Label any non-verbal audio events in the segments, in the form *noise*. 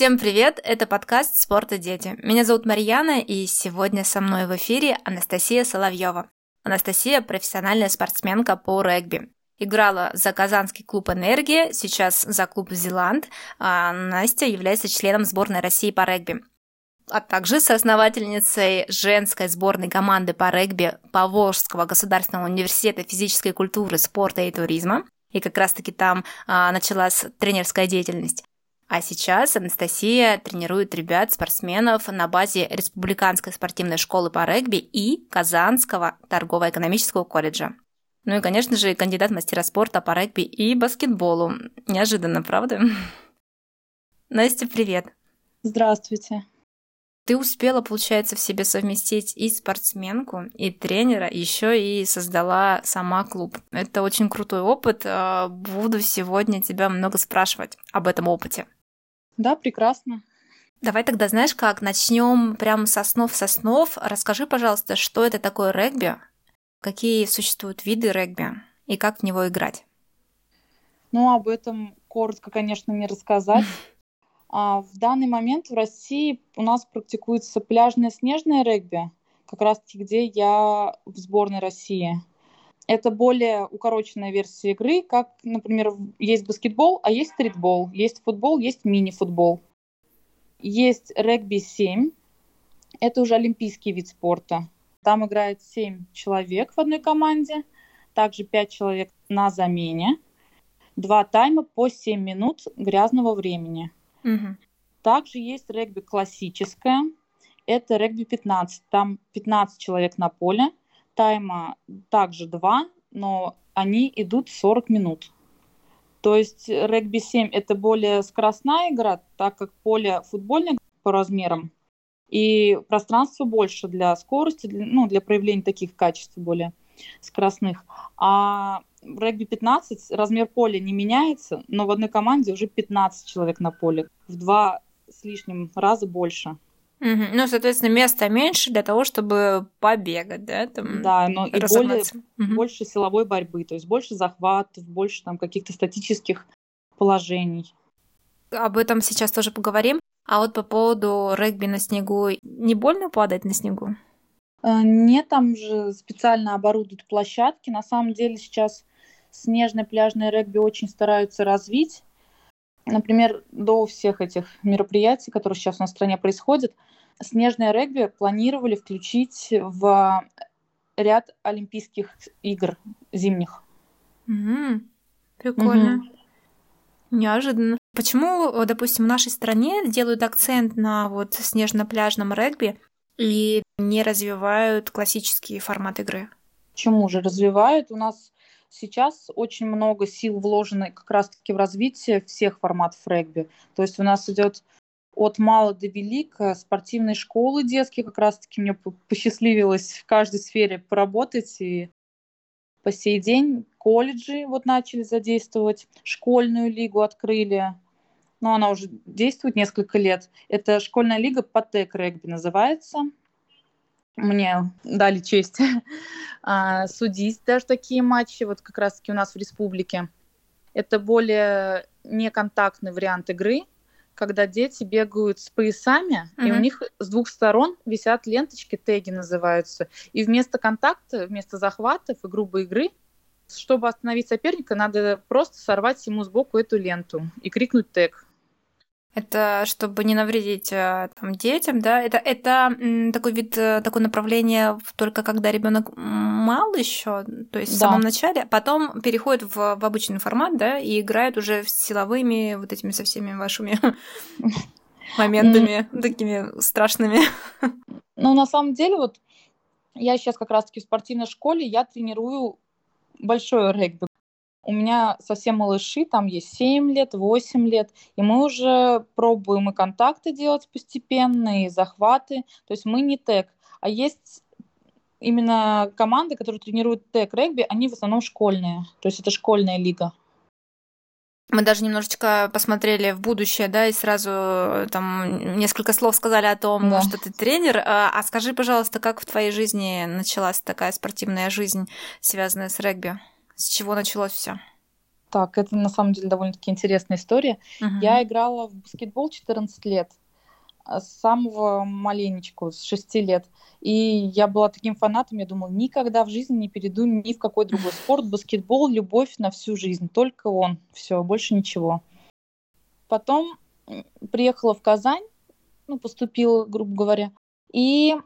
Всем привет! Это подкаст «Спорт и дети». Меня зовут Марьяна, и сегодня со мной в эфире Анастасия Соловьева. Анастасия – профессиональная спортсменка по регби. Играла за казанский клуб «Энергия», сейчас за клуб «Зеланд», а Настя является членом сборной России по регби а также соосновательницей женской сборной команды по регби Поволжского государственного университета физической культуры, спорта и туризма. И как раз-таки там а, началась тренерская деятельность. А сейчас Анастасия тренирует ребят, спортсменов на базе Республиканской спортивной школы по регби и Казанского торгово-экономического колледжа. Ну и, конечно же, кандидат мастера спорта по регби и баскетболу. Неожиданно, правда? *laughs* Настя, привет. Здравствуйте. Ты успела, получается, в себе совместить и спортсменку, и тренера, еще и создала сама клуб. Это очень крутой опыт. А, буду сегодня тебя много спрашивать об этом опыте. Да, прекрасно. Давай тогда, знаешь как, начнем прямо со снов со снов. Расскажи, пожалуйста, что это такое регби, какие существуют виды регби и как в него играть. Ну, об этом коротко, конечно, не рассказать. *laughs* А в данный момент в России у нас практикуется пляжное снежное регби, как раз-таки где я в сборной России. Это более укороченная версия игры, как, например, есть баскетбол, а есть стритбол, есть футбол, есть мини-футбол. Есть регби-7, это уже олимпийский вид спорта. Там играет 7 человек в одной команде, также 5 человек на замене, два тайма по 7 минут грязного времени. Угу. Также есть регби классическое, это регби 15, там 15 человек на поле, тайма также два, но они идут 40 минут. То есть регби-7 это более скоростная игра, так как поле футбольное по размерам, и пространство больше для скорости, для, ну, для проявления таких качеств более скоростных. А в регби 15 размер поля не меняется, но в одной команде уже 15 человек на поле, в два с лишним раза больше. Угу. Ну, соответственно, места меньше для того, чтобы побегать, да? Там, да, но и более, угу. больше силовой борьбы, то есть больше захватов, больше там каких-то статических положений. Об этом сейчас тоже поговорим. А вот по поводу регби на снегу, не больно падать на снегу? Э, нет, там же специально оборудуют площадки. На самом деле сейчас снежное пляжное регби очень стараются развить. Например, до всех этих мероприятий, которые сейчас у нас в стране происходят, снежное регби планировали включить в ряд Олимпийских игр зимних. Mm-hmm. Прикольно. Mm-hmm. Неожиданно. Почему, допустим, в нашей стране делают акцент на вот снежно-пляжном регби и не развивают классический формат игры? Почему же развивают? У нас сейчас очень много сил вложено как раз-таки в развитие всех форматов регби. То есть у нас идет от мала до велика спортивные школы детские, как раз-таки мне посчастливилось в каждой сфере поработать, и по сей день колледжи вот начали задействовать, школьную лигу открыли, но она уже действует несколько лет. Это школьная лига Патек регби называется. Мне дали честь *laughs* а, судить даже такие матчи, вот как раз-таки у нас в республике. Это более неконтактный вариант игры, когда дети бегают с поясами, mm-hmm. и у них с двух сторон висят ленточки, теги называются. И вместо контакта, вместо захватов и грубой игры, чтобы остановить соперника, надо просто сорвать ему сбоку эту ленту и крикнуть тег. Это чтобы не навредить э, там, детям, да? Это, это такой вид, э, такое направление только когда ребенок мал еще, то есть да. в самом начале, а потом переходит в, в обычный формат, да, и играет уже с силовыми вот этими со всеми вашими *laughs* моментами такими страшными. Ну, на самом деле, вот я сейчас как раз-таки в спортивной школе, я тренирую большое регби. У меня совсем малыши, там есть 7 лет, 8 лет, и мы уже пробуем и контакты делать постепенно, и захваты. То есть мы не тег, а есть именно команды, которые тренируют тег регби, они в основном школьные. То есть это школьная лига. Мы даже немножечко посмотрели в будущее, да, и сразу э, там несколько слов сказали о том, да. что ты тренер. А, а скажи, пожалуйста, как в твоей жизни началась такая спортивная жизнь, связанная с регби? С чего началось все? Так, это на самом деле довольно-таки интересная история. Мгм. Я играла в баскетбол 14 лет, а, с самого маленечку, с 6 лет. И я была таким фанатом, я думала, никогда в жизни не перейду ни в какой другой спорт. Баскетбол, любовь на всю жизнь, только он, все, больше ничего. Потом приехала в Казань, ну, поступила, грубо говоря, и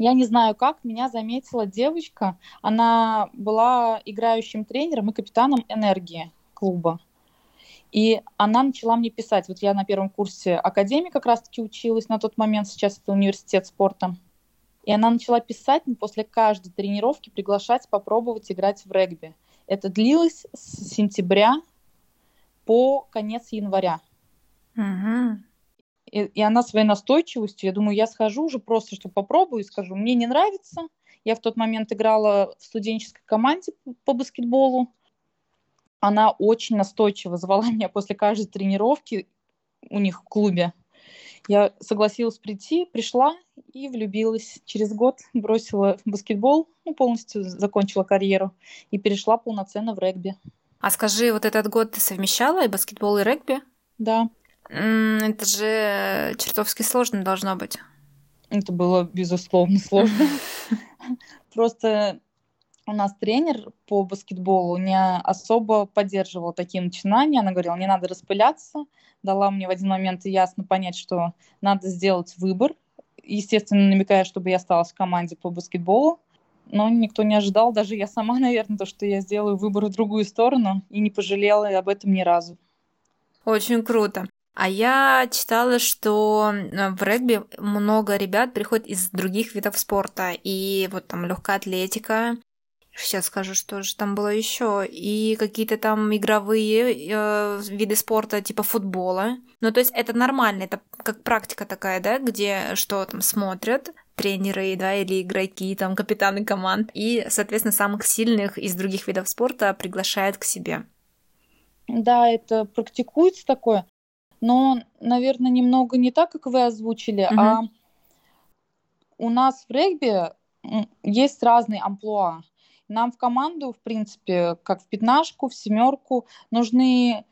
я не знаю как, меня заметила девочка, она была играющим тренером и капитаном энергии клуба. И она начала мне писать. Вот я на первом курсе академии как раз-таки училась на тот момент, сейчас это университет спорта. И она начала писать мне после каждой тренировки, приглашать попробовать играть в регби. Это длилось с сентября по конец января. Мгм. И, и она своей настойчивостью, я думаю, я схожу уже просто, чтобы попробую, и скажу, мне не нравится. Я в тот момент играла в студенческой команде по баскетболу. Она очень настойчиво звала меня после каждой тренировки у них в клубе. Я согласилась прийти, пришла и влюбилась. Через год бросила баскетбол, ну, полностью закончила карьеру и перешла полноценно в регби. А скажи, вот этот год ты совмещала и баскетбол, и регби? Да, Это же чертовски сложно должно быть. это было, безусловно, сложно. *laughs* Просто у нас тренер по баскетболу не особо поддерживал такие начинания. Она говорила, не надо распыляться. Дала мне в один момент ясно понять, что надо сделать выбор. Естественно, намекая, чтобы я осталась в команде по баскетболу. Но никто не ожидал, даже я сама, *laughs* наверное, то, что я сделаю выбор в другую сторону. И не пожалела об этом ни разу. Очень круто. А я читала, что э, в регби много ребят приходят из других видов спорта. И вот там легкая атлетика. Сейчас скажу, что же там было еще. И какие-то там игровые э, виды спорта, типа футбола. Ну, то есть это нормально, это как практика такая, да, где что там смотрят тренеры, да, или игроки, там, капитаны команд. И, соответственно, самых сильных из других видов спорта приглашают к себе. Да, это практикуется такое, но, наверное, немного не так, как вы озвучили, Мгм. а у нас в регби есть разные амплуа. Нам в команду, в принципе, как в пятнашку, в семерку, нужны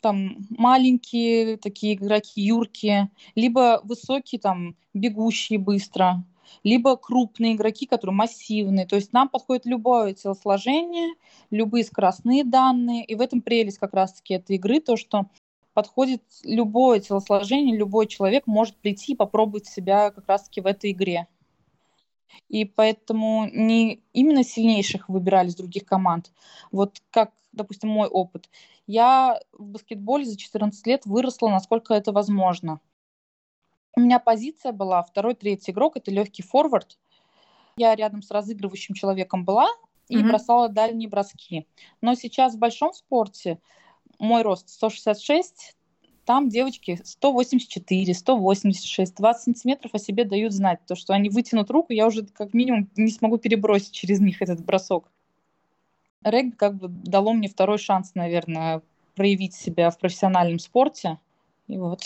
там маленькие такие игроки, юркие, либо высокие, там, бегущие быстро, либо крупные игроки, которые массивные. То есть нам подходит любое телосложение, любые скоростные данные. И в этом прелесть как раз-таки этой игры, то, что подходит любое телосложение, любой человек может прийти и попробовать себя как раз-таки в этой игре. И поэтому не именно сильнейших выбирали из других команд. Вот как, допустим, мой опыт. Я в баскетболе за 14 лет выросла, насколько это возможно. У меня позиция была второй, третий игрок, это легкий форвард. Я рядом с разыгрывающим человеком была и Мгм. бросала дальние броски. Но сейчас в большом спорте мой рост 166, там девочки 184, 186, 20 сантиметров о себе дают знать. То, что они вытянут руку, я уже как минимум не смогу перебросить через них этот бросок. Регби как бы дало мне второй шанс, наверное, проявить себя в профессиональном спорте. И вот.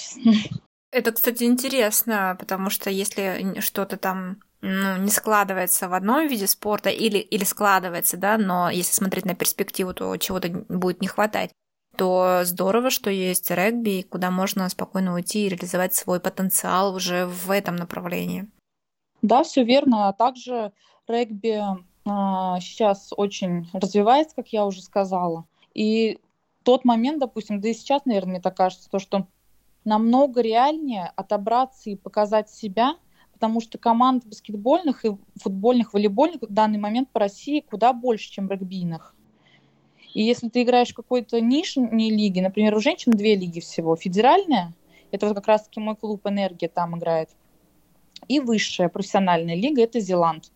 Это, кстати, интересно, потому что если что-то там ну, не складывается в одном виде спорта или, или складывается, да, но если смотреть на перспективу, то чего-то будет не хватать, то здорово, что есть регби, куда можно спокойно уйти и реализовать свой потенциал уже в этом направлении. Да, все верно. А также регби а, сейчас очень развивается, как я уже сказала. И тот момент, допустим, да и сейчас, наверное, мне так кажется, то, что намного реальнее отобраться и показать себя, потому что команд баскетбольных и футбольных, волейбольных в данный момент по России куда больше, чем регбийных. И если ты играешь в какой-то нишной лиге, например, у женщин две лиги всего, федеральная, это вот как раз-таки мой клуб «Энергия» там играет, и высшая профессиональная лига – это Зеланд.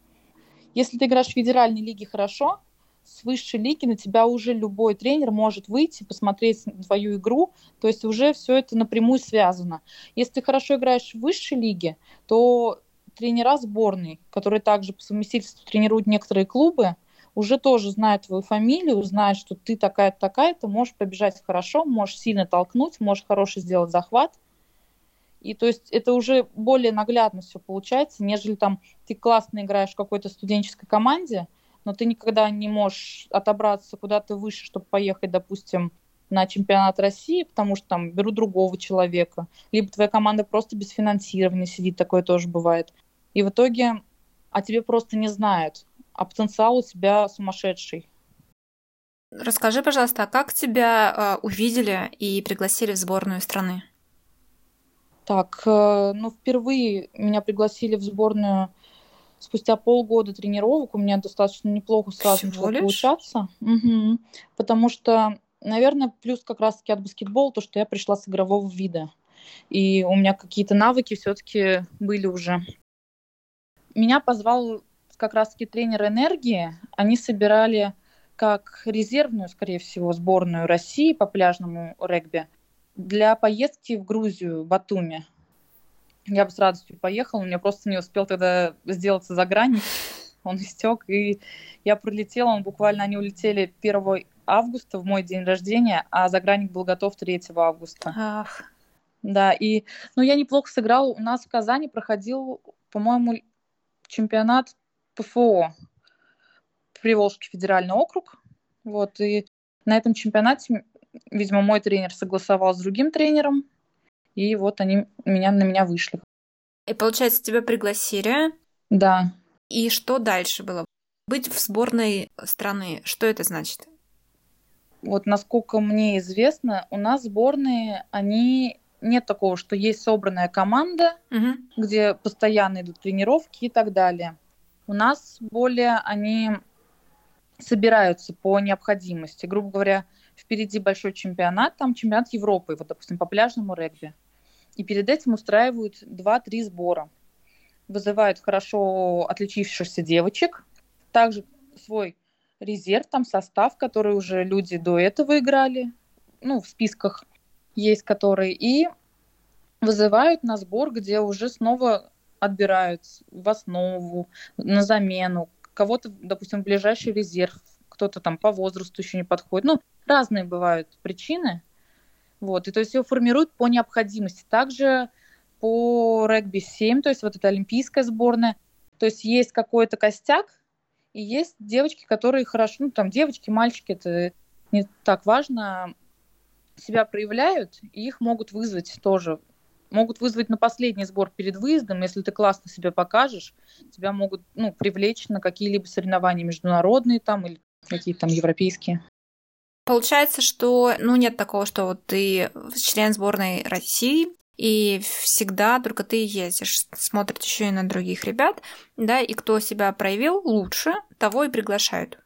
Если ты играешь в федеральной лиге хорошо, с высшей лиги на тебя уже любой тренер может выйти, посмотреть твою игру, то есть уже все это напрямую связано. Если ты хорошо играешь в высшей лиге, то тренера сборной, которые также по совместительству тренируют некоторые клубы, уже тоже знают твою фамилию, знают, что ты такая-то, такая-то, можешь побежать хорошо, можешь сильно толкнуть, можешь хороший сделать захват. И то есть это уже более наглядно все получается, нежели там ты классно играешь в какой-то студенческой команде, но ты никогда не можешь отобраться куда-то выше, чтобы поехать, допустим, на чемпионат России, потому что там берут другого человека, либо твоя команда просто без финансирования сидит, такое тоже бывает. И в итоге о тебе просто не знают, а потенциал у тебя сумасшедший. Расскажи, пожалуйста, а как тебя э, увидели и пригласили в сборную страны? Так, э, ну впервые меня пригласили в сборную спустя полгода тренировок. У меня достаточно неплохо сразу Всего начало получаться. Угу. Потому что, наверное, плюс как раз-таки от баскетбола, то, что я пришла с игрового вида. И у меня какие-то навыки все-таки были уже. Меня позвал как раз-таки тренер энергии. Они собирали как резервную, скорее всего, сборную России по пляжному регби для поездки в Грузию, Батуми. Я бы с радостью поехала, у меня просто не успел тогда сделаться за грани. *laughs* Он истек, и я пролетела, он буквально, они улетели 1 августа, в мой день рождения, а загранник был готов 3 августа. Ах, Да, и, ну, я неплохо сыграла. У нас в Казани проходил, по-моему, чемпионат ПФО, Приволжский федеральный округ. Вот, и на этом чемпионате, видимо, мой тренер согласовал с другим тренером, и вот они меня, на меня вышли. и получается, тебя пригласили, Да, и что дальше было? Быть в сборной страны, что это значит? вот насколько мне известно, у нас сборные, они нет такого, что есть собранная команда, Мгм. где постоянно идут тренировки и так далее. У нас более они собираются по необходимости. Грубо говоря, впереди большой чемпионат, там чемпионат Европы, вот, допустим, по пляжному регби. И перед этим устраивают 2-3 сбора. Вызывают хорошо отличившихся девочек, также свой резерв, там состав, который уже люди до этого играли, ну, в списках есть которые, и вызывают на сбор, где уже снова отбирают в основу, на замену, кого-то, допустим, в ближайший резерв, кто-то там по возрасту еще не подходит. Ну, разные бывают причины. Вот, и то есть ее формируют по необходимости. Также по регби-7, то есть вот эта олимпийская сборная, то есть есть какой-то костяк, и есть девочки, которые хорошо, ну там девочки, мальчики, это не так важно, себя проявляют, и их могут вызвать тоже. Могут вызвать на последний сбор перед выездом, если ты классно себя покажешь, тебя могут ну, привлечь на какие-либо соревнования международные там или какие-то там европейские. Получается, что ну нет такого, что вот ты член сборной России, и всегда только ты ездишь, смотрят еще и на других ребят, да, и кто себя проявил лучше, того и приглашают.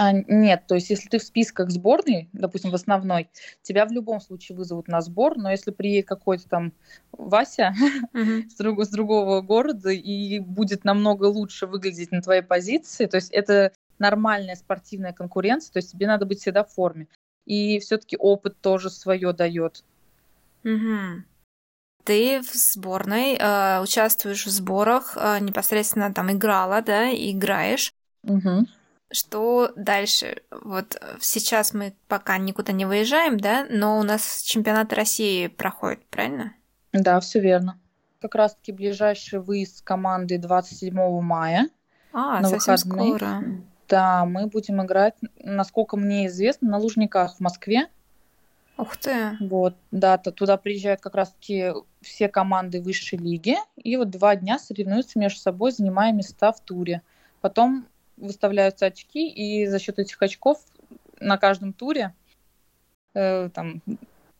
А, нет, то есть если ты в списках сборной, допустим, в основной, тебя в любом случае вызовут на сбор, но если приедет какой-то там Вася Мгм. с, друг- с другого города и будет намного лучше выглядеть на твоей позиции, то есть это нормальная спортивная конкуренция, то есть тебе надо быть всегда в форме. И все-таки опыт тоже свое дает. Мгм. Ты в сборной э, участвуешь в сборах, э, непосредственно там играла, да, играешь. Что дальше? Вот э, сейчас мы пока никуда не выезжаем, да, но у нас чемпионат России проходит, правильно? Да, все верно. Как раз-таки ближайший выезд команды 27 мая. А, На совсем выходные. скоро. Да, мы будем играть, насколько мне известно, на Лужниках в Москве. Ух ты. Вот, да, туда приезжают как раз-таки все команды высшей лиги, и вот два дня соревнуются между собой, занимая места в туре. Потом выставляются очки, и за счет этих очков на каждом туре э, там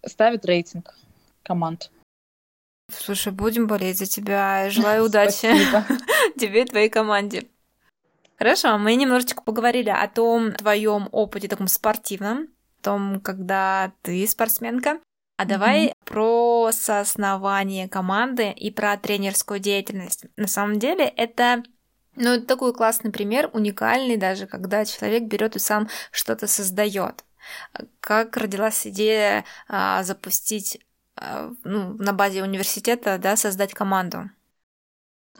ставят рейтинг команд. Слушай, будем болеть за тебя. Желаю *laughs* удачи Спасибо. *laughs* тебе и твоей команде. Хорошо, мы немножечко поговорили о том твоем опыте таком спортивном, о том, когда ты спортсменка. А давай про сооснование команды и про тренерскую деятельность. На самом деле это ну, это такой классный пример, уникальный даже, когда человек берет и сам что-то создает. Как родилась идея а, запустить а, ну, на базе университета, да, создать команду?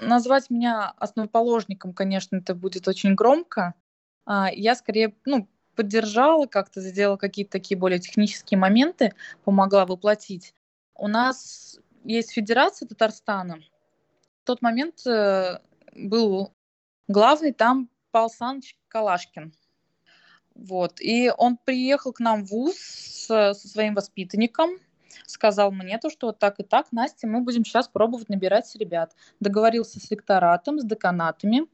Назвать меня основоположником, конечно, это будет очень громко. А, Я скорее, ну, поддержала, как-то сделала какие-то такие более технические моменты, помогла воплотить. У нас есть Федерация Татарстана. В тот момент э, был главный там Павел Саныч Калашкин. Вот. И он приехал к нам в ВУЗ со, со своим воспитанником, сказал мне то, что вот так и так, Настя, мы будем сейчас пробовать набирать ребят. Договорился с ректоратом, с деканатами.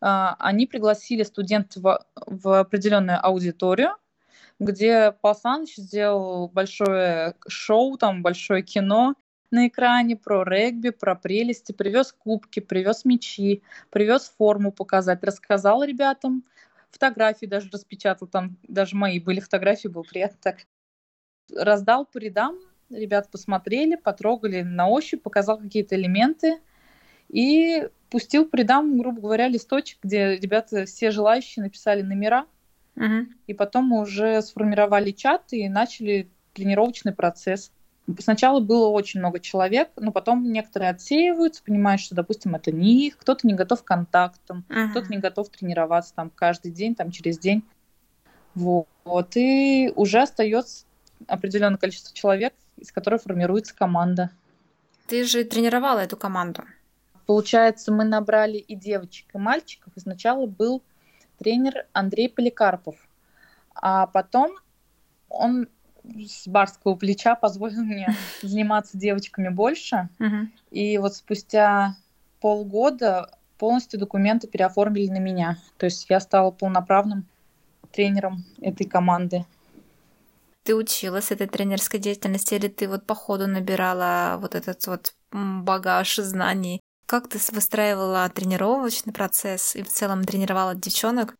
А, они пригласили студентов в, в определенную аудиторию, где Павел Саныч сделал большое шоу, там большое кино на экране про регби, про прелести, привез кубки, привез мячи, привез форму показать, рассказал ребятам, фотографии даже распечатал, там даже мои были фотографии, было приятно так. Раздал по рядам, ребят посмотрели, потрогали на ощупь, показал какие-то элементы и пустил по рядам, грубо говоря, листочек, где ребята, все желающие написали номера, угу. и потом мы уже сформировали чат и начали тренировочный процесс. Сначала было очень много человек, но потом некоторые отсеиваются, понимают, что, допустим, это не их, кто-то не готов к контактам, uh-huh. кто-то не готов тренироваться там каждый день, там через день. Вот. И уже остается определенное количество человек, из которых формируется команда. Ты же тренировала эту команду. Получается, мы набрали и девочек, и мальчиков. И сначала был тренер Андрей Поликарпов. А потом он с барского плеча позволил мне *laughs* заниматься девочками больше. И вот спустя полгода полностью документы переоформили на меня. То есть я стала полноправным тренером этой команды. Ты училась этой тренерской деятельности или ты вот по ходу набирала вот этот вот багаж знаний? Как ты выстраивала тренировочный процесс и в целом тренировала девчонок,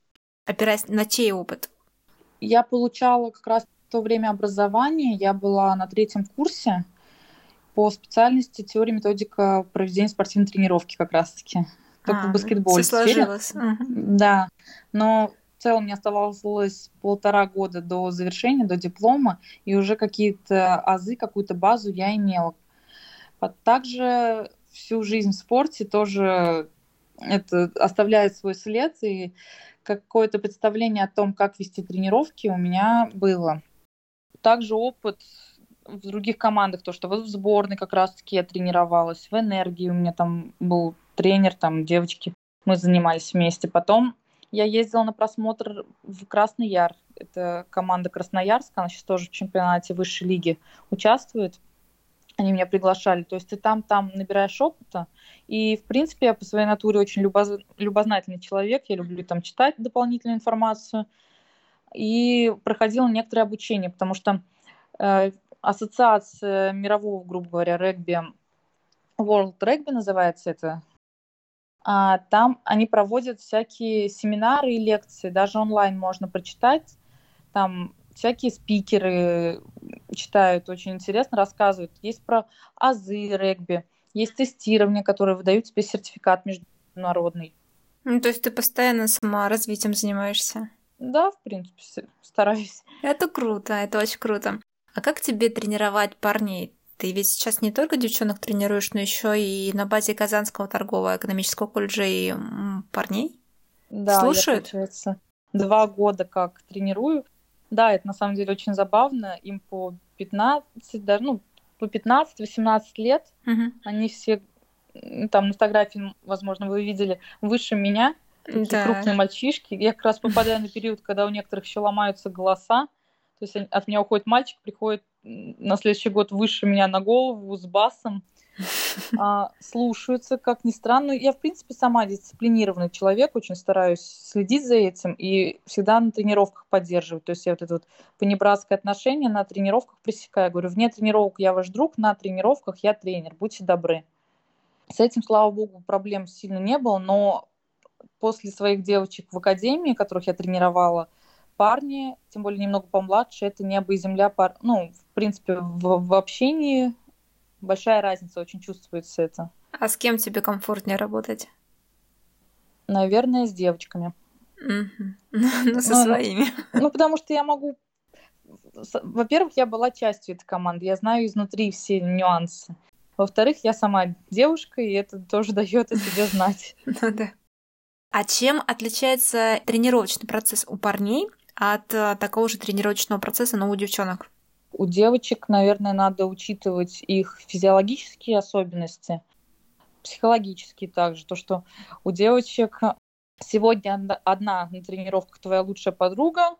опираясь на чей опыт? Я получала как раз то время образования я была на третьем курсе по специальности теория методика проведения спортивной тренировки как раз-таки. Только а, в баскетболе. Все сложилось. Угу. Да, но в целом мне оставалось полтора года до завершения, до диплома, и уже какие-то азы, какую-то базу я имела. Также всю жизнь в спорте тоже это оставляет свой след, и какое-то представление о том, как вести тренировки у меня было также опыт в других командах, то, что вот в сборной как раз-таки я тренировалась, в энергии у меня там был тренер, там девочки, мы занимались вместе. Потом я ездила на просмотр в Красный Яр. Это команда Красноярска, она сейчас тоже в чемпионате высшей лиги участвует. Они меня приглашали. То есть ты там, там набираешь опыта. И, в принципе, я по своей натуре очень любоз... любознательный человек. Я люблю там читать дополнительную информацию и проходила некоторое обучение, потому что э, ассоциация мирового, грубо говоря, регби, World Rugby называется это, а, там они проводят всякие семинары и лекции, даже онлайн можно прочитать, там всякие спикеры читают, очень интересно рассказывают. Есть про азы регби, есть тестирование, которое выдают тебе сертификат международный. Ну, то есть ты постоянно саморазвитием занимаешься? Да, в принципе, стараюсь. Это круто, это очень круто. А как тебе тренировать парней? Ты ведь сейчас не только девчонок тренируешь, но еще и на базе Казанского торгового экономического колледжа и парней? Да, Слушают? я, получается, два года как тренирую. Да, это на самом деле очень забавно. Им по 15, даже, ну, по 15-18 лет. Угу. Они все, там на фотографии, возможно, вы видели, выше меня. Такие да. крупные мальчишки. Я как раз попадаю на период, когда у некоторых еще ломаются голоса. То есть от меня уходит мальчик, приходит на следующий год выше меня на голову с басом. *laughs* А, слушаются, как ни странно. Я, в принципе, сама дисциплинированный человек, очень стараюсь следить за этим и всегда на тренировках поддерживать. То есть я вот это вот понебратское отношение на тренировках пресекаю. Говорю, вне тренировок я ваш друг, на тренировках я тренер, будьте добры. С этим, слава богу, проблем сильно не было, но после своих девочек в академии, которых я тренировала, парни, тем более немного помладше, это небо и земля, пар... ну, в принципе, в, в общении большая разница, очень чувствуется это. А с кем тебе комфортнее работать? Наверное, с девочками. *laughs* Ну, со ну, своими. Ну, потому что я могу... Во-первых, я была частью этой команды, я знаю изнутри все нюансы. Во-вторых, я сама девушка, и это тоже *laughs* дает о себе знать. Ну да. А чем отличается тренировочный процесс у парней от э, такого же тренировочного процесса, но у девчонок? У девочек, наверное, надо учитывать их физиологические особенности, психологические также. То, что у девочек сегодня одна на тренировках твоя лучшая подруга,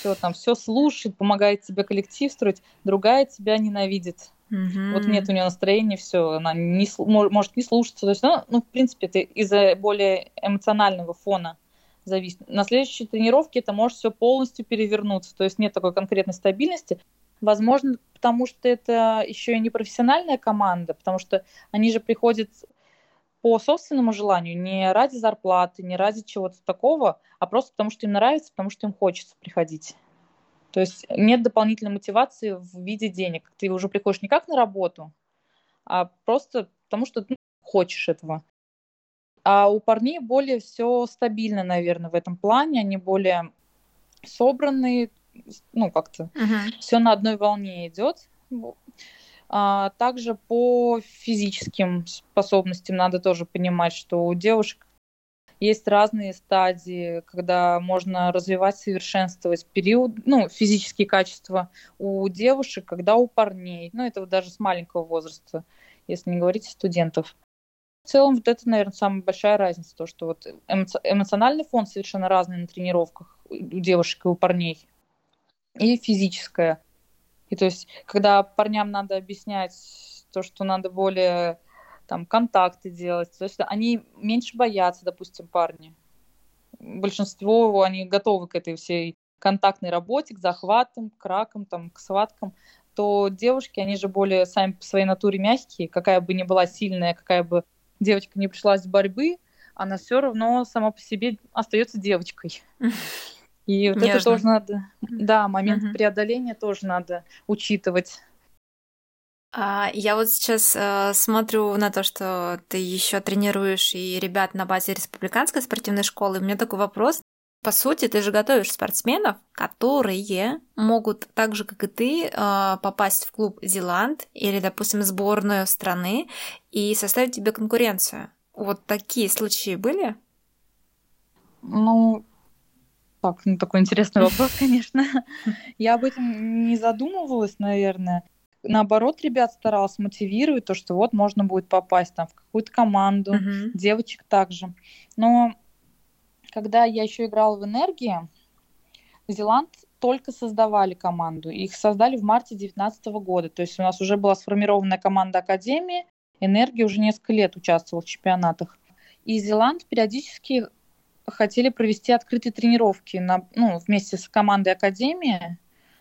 все там, все слушает, помогает тебе коллектив строить, другая тебя ненавидит. Mm-hmm. Вот нет у нее настроения, все, она не, может не слушаться. То есть, ну, ну, в принципе, это из-за более эмоционального фона зависит. На следующей тренировке это может все полностью перевернуться. То есть нет такой конкретной стабильности. Возможно, потому что это еще и не профессиональная команда, потому что они же приходят по собственному желанию, не ради зарплаты, не ради чего-то такого, а просто потому что им нравится, потому что им хочется приходить. То есть нет дополнительной мотивации в виде денег. Ты уже приходишь не как на работу, а просто потому что ну, хочешь этого. А у парней более все стабильно, наверное, в этом плане. Они более собранные, ну, как-то uh-huh. все на одной волне идет. А, также по физическим способностям надо тоже понимать, что у девушек есть разные стадии, когда можно развивать, совершенствовать период, ну, физические качества у девушек, когда у парней. Ну, это вот даже с маленького возраста, если не говорить студентов. В целом, вот это, наверное, самая большая разница, то, что вот эмоциональный фон совершенно разный на тренировках у девушек и у парней, и физическое. И то есть, когда парням надо объяснять то, что надо более там контакты делать, то есть они меньше боятся, допустим, парни. Большинство они готовы к этой всей контактной работе, к захватам, к ракам, там, к схваткам, то девушки, они же более сами по своей натуре мягкие, какая бы ни была сильная, какая бы девочка не пришла с борьбы, она все равно сама по себе остается девочкой. *laughs* И вот Нежно. это тоже надо, да, момент угу. преодоления тоже надо учитывать. А, я вот сейчас э, смотрю на то, что ты еще тренируешь и ребят на базе республиканской спортивной школы. У меня такой вопрос. По сути, ты же готовишь спортсменов, которые могут так же, как и ты, э, попасть в клуб Зеланд или, допустим, сборную страны и составить тебе конкуренцию. Вот такие случаи были? Ну, так, ну такой интересный *laughs* вопрос, конечно. Я об этом не задумывалась, наверное. Наоборот, ребят старалась мотивировать то, что вот можно будет попасть там в какую-то команду, uh-huh. девочек также. Но когда я еще играла в энергии, Зеланд только создавали команду. Их создали в марте 2019 года. То есть у нас уже была сформированная команда Академии. Энергия уже несколько лет участвовала в чемпионатах. И Зеланд периодически хотели провести открытые тренировки на, ну, вместе с командой Академии.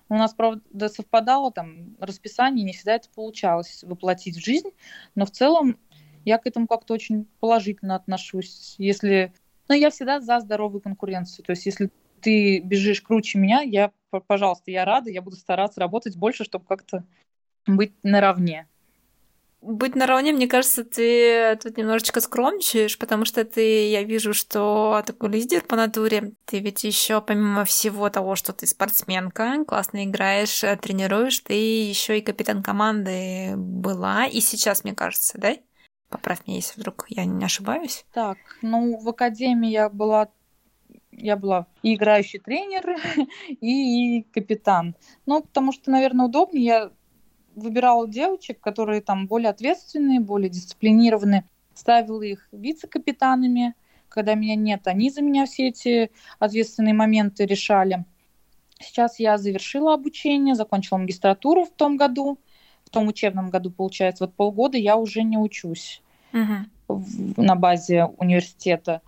У нас, правда, совпадало там расписание, не всегда это получалось воплотить в жизнь, но в целом я к этому как-то очень положительно отношусь. Если... Ну, я всегда за здоровую конкуренцию. То есть, если ты бежишь круче меня, я, пожалуйста, я рада, я буду стараться работать больше, чтобы как-то быть наравне быть наравне, мне кажется, ты тут немножечко скромничаешь, потому что ты, я вижу, что такой лидер по натуре. Ты ведь еще помимо всего того, что ты спортсменка, классно играешь, э, тренируешь, ты еще и капитан команды была, и сейчас, мне кажется, да? Поправь меня, если вдруг я не ошибаюсь. Так, ну, в академии я была я была и играющий тренер, *laughs* и, капитан. Ну, потому что, наверное, удобнее. Я выбирала девочек, которые там более ответственные, более дисциплинированные, ставила их вице-капитанами, когда меня нет, они за меня все эти ответственные моменты решали. Сейчас я завершила обучение, закончила магистратуру в том году, в том учебном году, получается, вот полгода я уже не учусь uh-huh. в, на базе университета.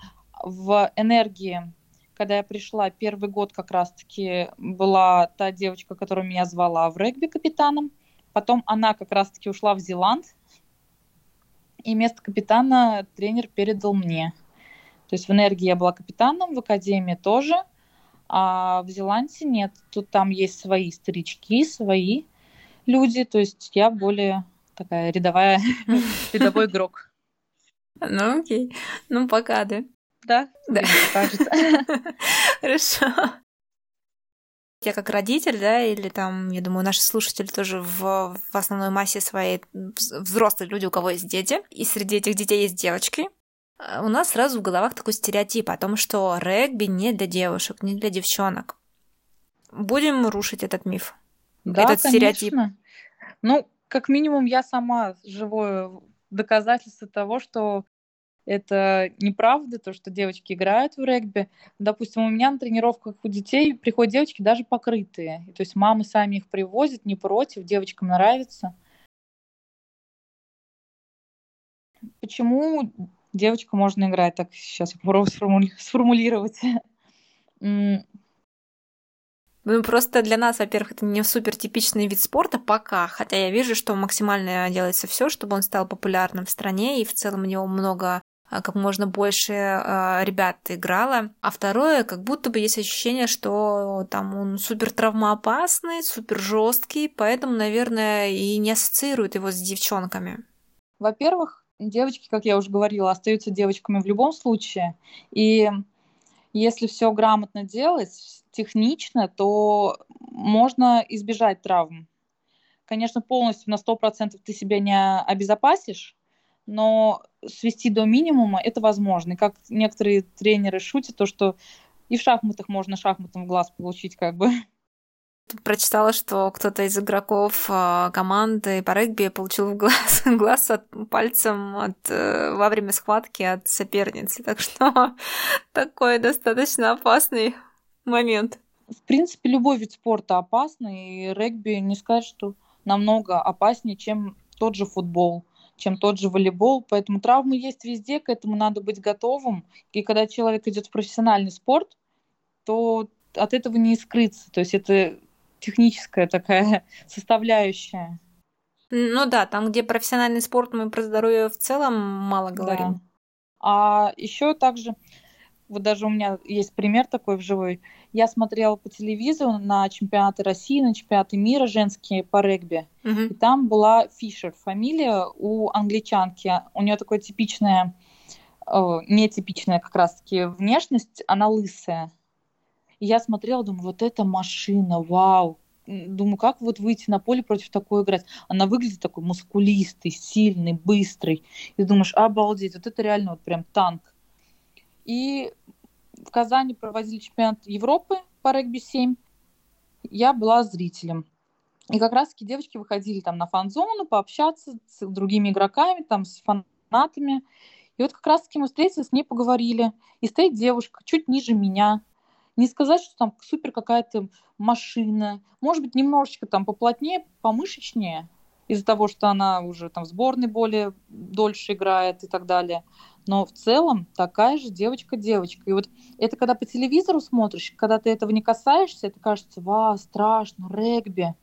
В энергии, когда я пришла, первый год как раз-таки была та девочка, которая меня звала в регби капитаном. Потом она как раз-таки ушла в Зеланд, и место капитана тренер передал мне. То есть в энергии я была капитаном, в академии тоже, а в Зеландии нет. Тут там есть свои старички, свои люди, то есть я более такая рядовая, *laughs* рядовой игрок. Ну окей, ну пока, да? Да, да. *laughs* Хорошо я как родитель, да, или там, я думаю, наши слушатели тоже в, в основной массе своей взрослые люди, у кого есть дети, и среди этих детей есть девочки, э, у нас сразу в головах такой стереотип о том, что регби не для девушек, не для девчонок. Будем рушить этот миф, да, этот конечно. стереотип. Ну, как минимум, я сама живое доказательство того, что это неправда, то, что девочки играют в регби. Допустим, у меня на тренировках у детей приходят девочки даже покрытые. То есть мамы сами их привозят, не против, девочкам нравится. Почему девочка можно играть? Так, сейчас я попробую сформулировать. *laughs* Ну, просто для нас, во-первых, это не супер типичный вид спорта пока, хотя я вижу, что максимально делается все, чтобы он стал популярным в стране, и в целом у него много как можно больше э, ребят играло. А второе, как будто бы есть ощущение, что там он супер травмоопасный, супер жесткий, поэтому, наверное, и не ассоциируют его с девчонками. Во-первых, девочки, как я уже говорила, остаются девочками в любом случае. И если все грамотно делать, технично, то можно избежать травм. Конечно, полностью на 100% ты себя не обезопасишь, но свести до минимума это возможно. И как некоторые тренеры шутят, то что и в шахматах можно шахматом в глаз получить как бы. Прочитала, что кто-то из игроков а, команды по регби получил в глаз, *laughs* глаз от, пальцем от, э, во время схватки от соперницы. Так что *laughs* такой достаточно опасный момент. В принципе, любой вид спорта опасный, и регби не сказать, что намного опаснее, чем тот же футбол чем тот же волейбол. Поэтому травмы есть везде, к этому надо быть готовым. И когда человек идет в профессиональный спорт, то от этого не скрыться. То есть это техническая такая *laughs* составляющая. Ну да, там, где профессиональный спорт, мы про здоровье в целом мало говорим. Да. А еще также вот даже у меня есть пример такой в живой. Я смотрела по телевизору на чемпионаты России, на чемпионаты мира женские по регби. Uh-huh. И там была Фишер, фамилия у англичанки. У нее такая типичная, э, нетипичная как раз-таки внешность, она лысая. И я смотрела, думаю, вот эта машина, вау. Думаю, как вот выйти на поле против такой играть? Она выглядит такой мускулистый, сильный, быстрый. И думаешь, обалдеть, вот это реально вот прям танк. И в Казани проводили чемпионат Европы по регби-7. Я была зрителем. И как раз-таки девочки выходили там на фан-зону пообщаться с другими игроками, там, с фанатами. И вот как раз-таки мы встретились, с ней поговорили. И стоит девушка чуть ниже меня. Не сказать, что там супер какая-то машина. Может быть, немножечко там поплотнее, помышечнее из-за того, что она уже там в сборной более дольше играет и так далее. Но в целом такая же девочка-девочка. И вот это когда по телевизору смотришь, когда ты этого не касаешься, это кажется, ва, страшно, регби.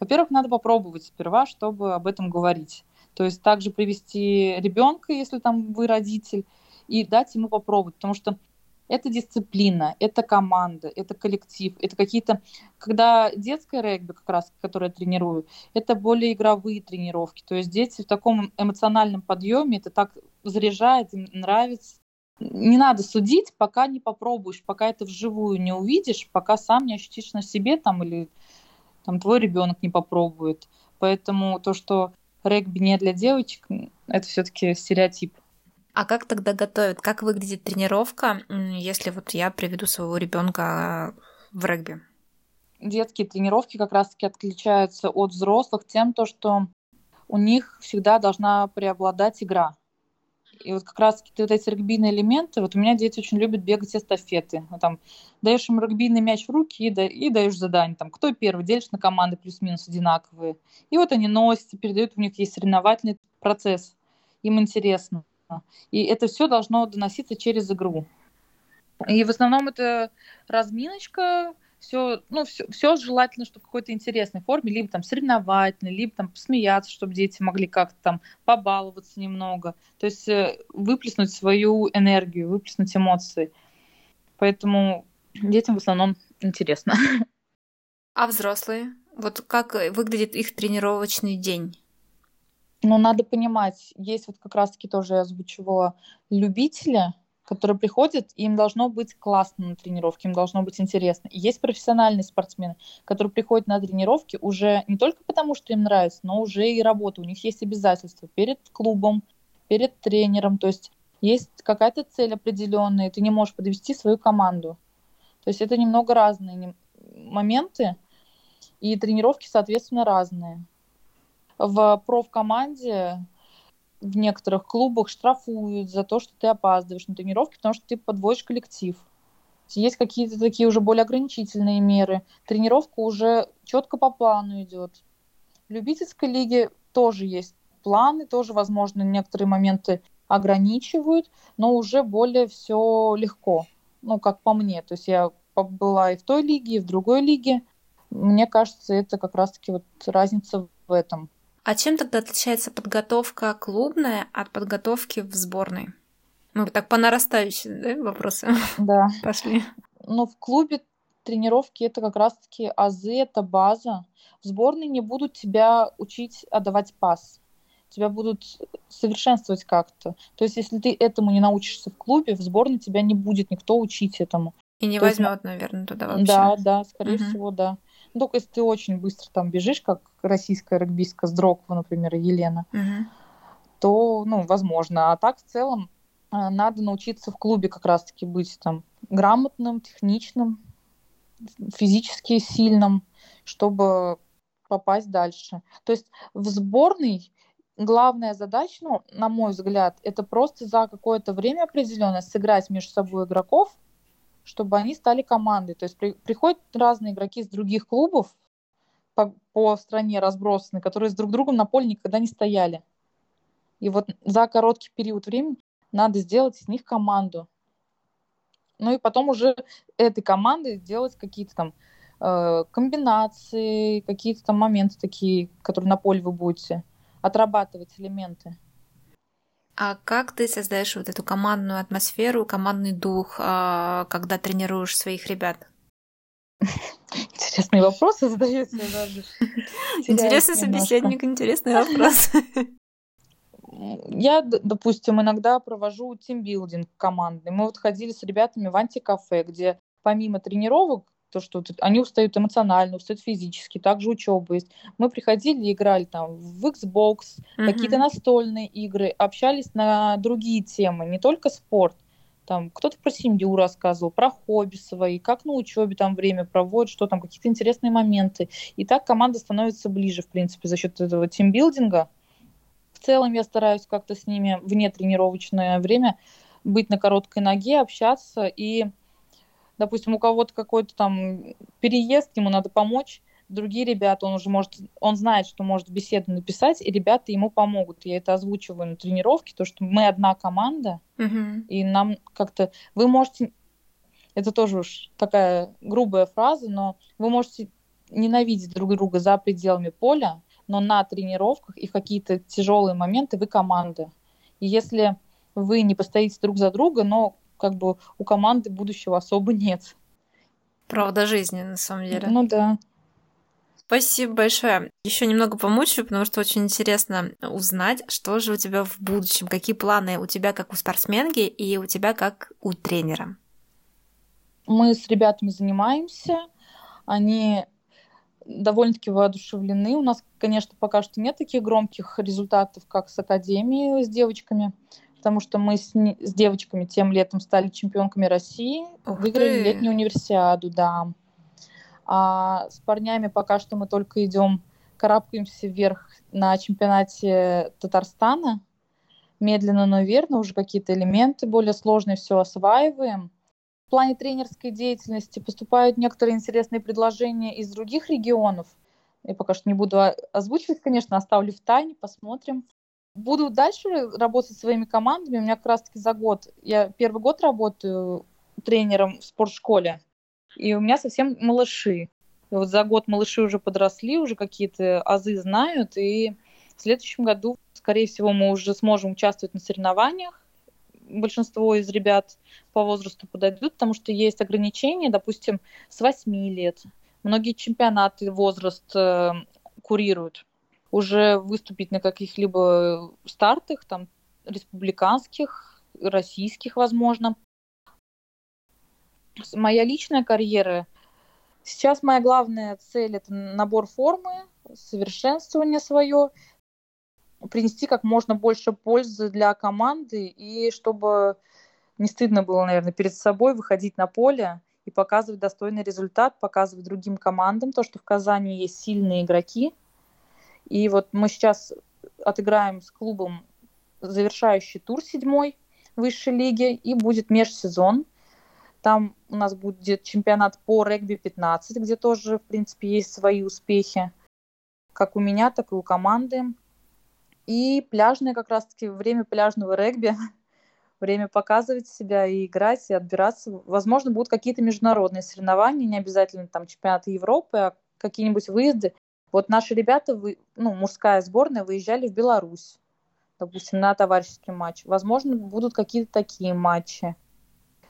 Во-первых, надо попробовать сперва, чтобы об этом говорить. То есть также привести ребенка, если там вы родитель, и дать ему попробовать. Потому что это дисциплина, это команда, это коллектив, это какие-то... Когда детское регби, как раз, которое я тренирую, это более игровые тренировки. То есть дети в таком эмоциональном подъеме, это так заряжает, им нравится. Не надо судить, пока не попробуешь, пока это вживую не увидишь, пока сам не ощутишь на себе там или там твой ребенок не попробует. Поэтому то, что регби не для девочек, это все-таки стереотип. А как тогда готовят? Как выглядит тренировка, если вот я приведу своего ребенка в регби? Детские тренировки как раз-таки отличаются от взрослых тем, то, что у них всегда должна преобладать игра. И вот как раз вот эти регбийные элементы, вот у меня дети очень любят бегать эстафеты. Вот там даешь им регбийный мяч в руки и, да, и даешь задание. Там, кто первый, делишь на команды плюс-минус одинаковые. И вот они носят, передают, у них есть соревновательный процесс. Им интересно. И это все должно доноситься через игру. И в основном это разминочка, все, ну, все, все желательно, чтобы в какой-то интересной форме, либо там соревновательной, либо там посмеяться, чтобы дети могли как-то там побаловаться немного. То есть э, выплеснуть свою энергию, выплеснуть эмоции. Поэтому детям в основном интересно. А взрослые? Вот как выглядит их тренировочный день? Но надо понимать, есть вот как раз-таки тоже я озвучивала любители, которые приходят, им должно быть классно на тренировке, им должно быть интересно. И есть профессиональные спортсмены, которые приходят на тренировки уже не только потому, что им нравится, но уже и работа. У них есть обязательства перед клубом, перед тренером. То есть есть какая-то цель определенная, и ты не можешь подвести свою команду. То есть это немного разные моменты, и тренировки, соответственно, разные в профкоманде в некоторых клубах штрафуют за то, что ты опаздываешь на тренировки, потому что ты подводишь коллектив. Есть какие-то такие уже более ограничительные меры. Тренировка уже четко по плану идет. В любительской лиге тоже есть планы, тоже, возможно, некоторые моменты ограничивают, но уже более все легко, ну, как по мне. То есть я была и в той лиге, и в другой лиге. Мне кажется, это как раз-таки вот разница в этом. А чем тогда отличается подготовка клубная от подготовки в сборной? Ну, так по нарастающей, да, вопросы да. *laughs* пошли. Ну, в клубе тренировки это как раз-таки азы, это база. В сборной не будут тебя учить отдавать пас. Тебя будут совершенствовать как-то. То есть, если ты этому не научишься в клубе, в сборной тебя не будет никто учить этому. И не возьмет, есть, наверное, туда вообще. Да, да, скорее угу. всего, да. Ну, только если ты очень быстро там бежишь, как российская регбистка с Дрокова, например, Елена, угу. то, ну, возможно. А так, в целом, э, надо научиться в клубе как раз-таки быть там грамотным, техничным, физически сильным, чтобы попасть дальше. То есть в сборной главная задача, ну, на мой взгляд, это просто за какое-то время определенное сыграть между собой игроков, чтобы они стали командой. То есть при, приходят разные игроки из других клубов по, по стране разбросаны, которые с друг другом на поле никогда не стояли. И вот за короткий период времени надо сделать из них команду. Ну и потом уже этой командой делать какие-то там э, комбинации, какие-то там моменты такие, которые на поле вы будете отрабатывать элементы. А как ты создаешь вот эту командную атмосферу, командный дух, а, когда тренируешь своих ребят? Интересные вопросы задаете даже. Интересный собеседник, интересный вопрос. Я, допустим, иногда провожу тимбилдинг командный. Мы вот ходили с ребятами в антикафе, где помимо тренировок то, что они устают эмоционально, устают физически, также учеба есть. Мы приходили играли там в Xbox, uh-huh. какие-то настольные игры, общались на другие темы, не только спорт. Там кто-то про семью рассказывал, про хобби свои, как на учебе там время проводит, что там, какие-то интересные моменты. И так команда становится ближе, в принципе, за счет этого тимбилдинга. В целом я стараюсь как-то с ними вне тренировочное время быть на короткой ноге, общаться и допустим, у кого-то какой-то там переезд, ему надо помочь, другие ребята, он уже может, он знает, что может беседу написать, и ребята ему помогут. Я это озвучиваю на тренировке, то, что мы одна команда, uh-huh. и нам как-то... Вы можете... Это тоже уж такая грубая фраза, но вы можете ненавидеть друг друга за пределами поля, но на тренировках и в какие-то тяжелые моменты вы команда. И если вы не постоите друг за друга, но как бы у команды будущего особо нет. Правда жизни, на самом деле. Ну да. Спасибо большое. Еще немного помучаю, потому что очень интересно узнать, что же у тебя в будущем, какие планы у тебя как у спортсменки и у тебя как у тренера. Мы с ребятами занимаемся, они довольно-таки воодушевлены. У нас, конечно, пока что нет таких громких результатов, как с Академией, с девочками потому что мы с, с девочками тем летом стали чемпионками России, Ух выиграли ты. летнюю универсиаду, да. А с парнями пока что мы только идем, карабкаемся вверх на чемпионате Татарстана. Медленно, но верно, уже какие-то элементы более сложные все осваиваем. В плане тренерской деятельности поступают некоторые интересные предложения из других регионов. Я пока что не буду озвучивать, конечно, оставлю в тайне, посмотрим. Буду дальше работать своими командами. У меня как раз-таки за год, я первый год работаю тренером в спортшколе, и у меня совсем малыши. И вот за год малыши уже подросли, уже какие-то азы знают, и в следующем году, скорее всего, мы уже сможем участвовать на соревнованиях. Большинство из ребят по возрасту подойдут, потому что есть ограничения, допустим, с 8 лет. Многие чемпионаты возраст э, курируют уже выступить на каких-либо стартах, там, республиканских, российских, возможно. Моя личная карьера. Сейчас моя главная цель – это набор формы, совершенствование свое, принести как можно больше пользы для команды, и чтобы не стыдно было, наверное, перед собой выходить на поле и показывать достойный результат, показывать другим командам то, что в Казани есть сильные игроки – и вот мы сейчас отыграем с клубом завершающий тур седьмой высшей лиги и будет межсезон. Там у нас будет чемпионат по регби-15, где тоже, в принципе, есть свои успехи, как у меня, так и у команды. И пляжное как раз-таки время пляжного регби, *laughs* время показывать себя и играть, и отбираться. Возможно, будут какие-то международные соревнования, не обязательно там чемпионаты Европы, а какие-нибудь выезды. Вот наши ребята, ну, мужская сборная, выезжали в Беларусь допустим, на товарищеский матч. Возможно, будут какие-то такие матчи.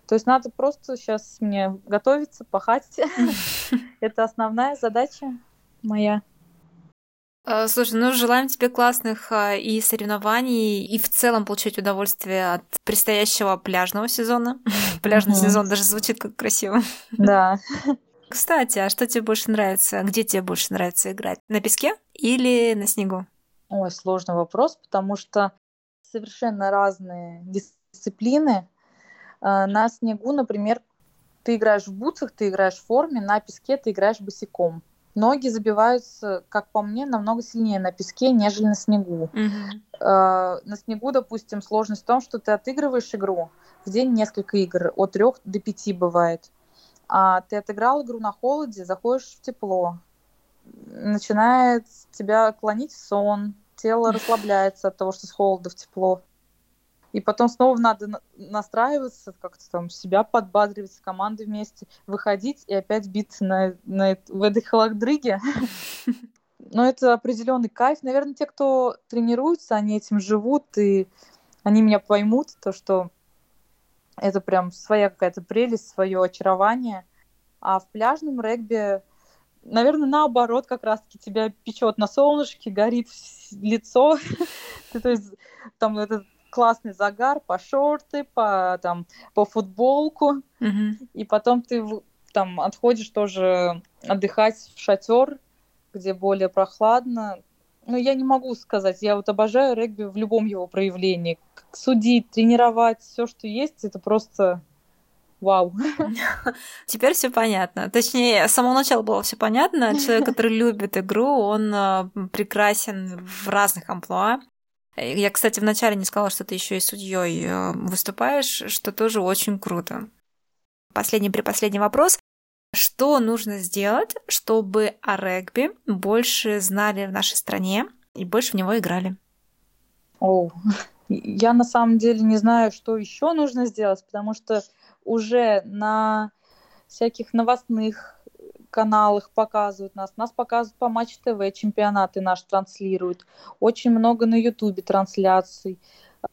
То есть надо просто сейчас мне готовиться, пахать. *laughs* Это основная задача моя. А, слушай, ну желаем тебе классных а, и соревнований, и в целом получать удовольствие от предстоящего пляжного сезона. *laughs* Пляжный сезон даже звучит как красиво. Да. *laughs* Кстати, а что тебе больше нравится? Где тебе больше нравится играть? На песке или на снегу? Ой, сложный вопрос, потому что совершенно разные дисциплины. А, на снегу, например, ты играешь в бутсах, ты играешь в форме, на песке ты играешь босиком. Ноги забиваются, как по мне, намного сильнее на песке, нежели на снегу. Mm-hmm. На снегу, допустим, сложность в том, что ты отыгрываешь игру. В день несколько игр, от трех до пяти бывает. А ты отыграл игру на холоде, заходишь в тепло. Начинает тебя клонить в сон, тело расслабляется от того, что с холода в тепло. И потом снова надо настраиваться, как-то там себя подбадривать с командой вместе, выходить и опять биться на, на, в этой холодрыге. Но это определенный кайф. Наверное, те, кто тренируется, они этим живут, и они меня поймут, то, что это прям своя какая-то прелесть, свое очарование. А в пляжном регби наверное, наоборот, как раз-таки тебя печет на солнышке, горит лицо. *laughs* То есть там этот классный загар по шорты, по, там, по футболку. И потом ты там отходишь тоже отдыхать в шатер, где более прохладно. Ну, я не могу сказать, я вот обожаю регби в любом его проявлении. Судить, тренировать, все, что есть, это просто Вау. *laughs* Теперь все понятно. Точнее, с самого начала было все понятно. Человек, который *laughs* любит игру, он э, прекрасен в разных амплуа. Я, кстати, вначале не сказала, что ты еще и судьей э, выступаешь, что тоже очень круто. Последний припоследний вопрос. Что нужно сделать, чтобы о регби больше знали в нашей стране и больше в него играли? О, я на самом деле не знаю, что еще нужно сделать, потому что уже на всяких новостных каналах показывают нас. Нас показывают по Матч ТВ, чемпионаты наш транслируют. Очень много на Ютубе трансляций.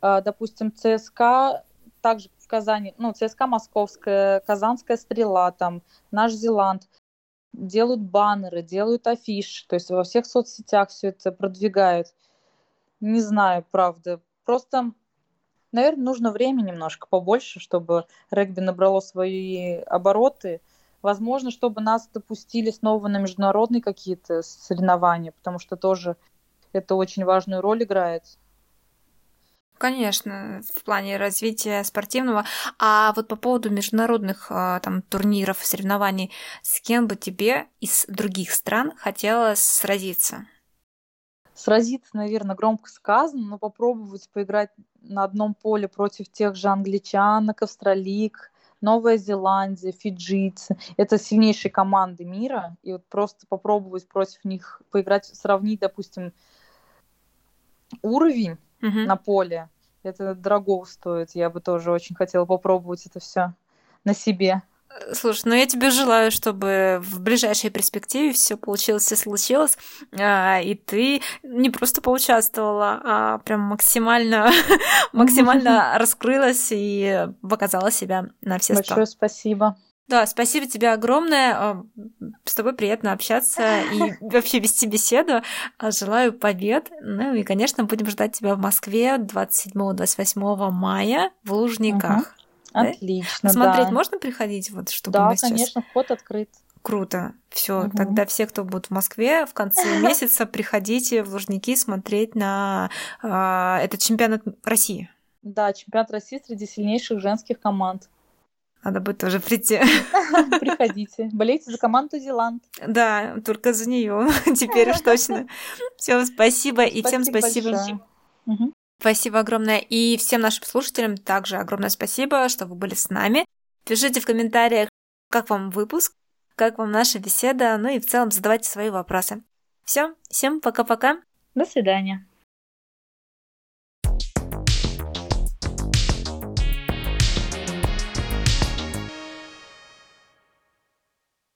А, допустим, ЦСКА также Казани, ну, ЦСКА Московская, Казанская Стрела, там, Наш Зеланд делают баннеры, делают афиши, то есть во всех соцсетях все это продвигают. Не знаю, правда. Просто наверное, нужно время немножко побольше, чтобы регби набрало свои обороты. Возможно, чтобы нас допустили снова на международные какие-то соревнования, потому что тоже это очень важную роль играет. Конечно, в плане развития спортивного. А вот по поводу международных а, там турниров, соревнований, с кем бы тебе из других стран хотелось сразиться? сразиться, наверное, громко сказано, но попробовать поиграть на одном поле против тех же англичанок, австралик, Новая Зеландия, фиджийцы. Это сильнейшие команды мира. И вот просто попробовать против них поиграть, сравнить, допустим, уровень uh-huh. на поле. Это дорого стоит. Я бы тоже очень хотела попробовать это все на себе. Слушай, ну я тебе желаю, чтобы в ближайшей перспективе все получилось и случилось, а, и ты не просто поучаствовала, а прям максимально, *laughs* максимально *laughs* раскрылась и показала себя на все сто. Большое спасибо. Да, спасибо тебе огромное. А, с тобой приятно общаться и *laughs* вообще вести беседу. А, желаю побед. Ну и, конечно, будем ждать тебя в Москве 27-28 мая в Лужниках. Отлично, Смотреть да. можно приходить, вот, чтобы да, мы сейчас... конечно, вход открыт. Круто. Все, угу. тогда все, кто будет в Москве, в конце *laughs* месяца приходите в Лужники смотреть на э, этот чемпионат России. Да, чемпионат России среди сильнейших женских команд. Надо будет тоже прийти. *laughs* Приходите. Болейте за команду Зеланд. Да, только за нее. *laughs* Теперь уж точно. Все, спасибо. И всем спасибо. Спасибо огромное. И всем нашим слушателям также огромное спасибо, что вы были с нами. Пишите в комментариях, как вам выпуск, как вам наша беседа, ну и в целом задавайте свои вопросы. Все, всем пока-пока. До свидания.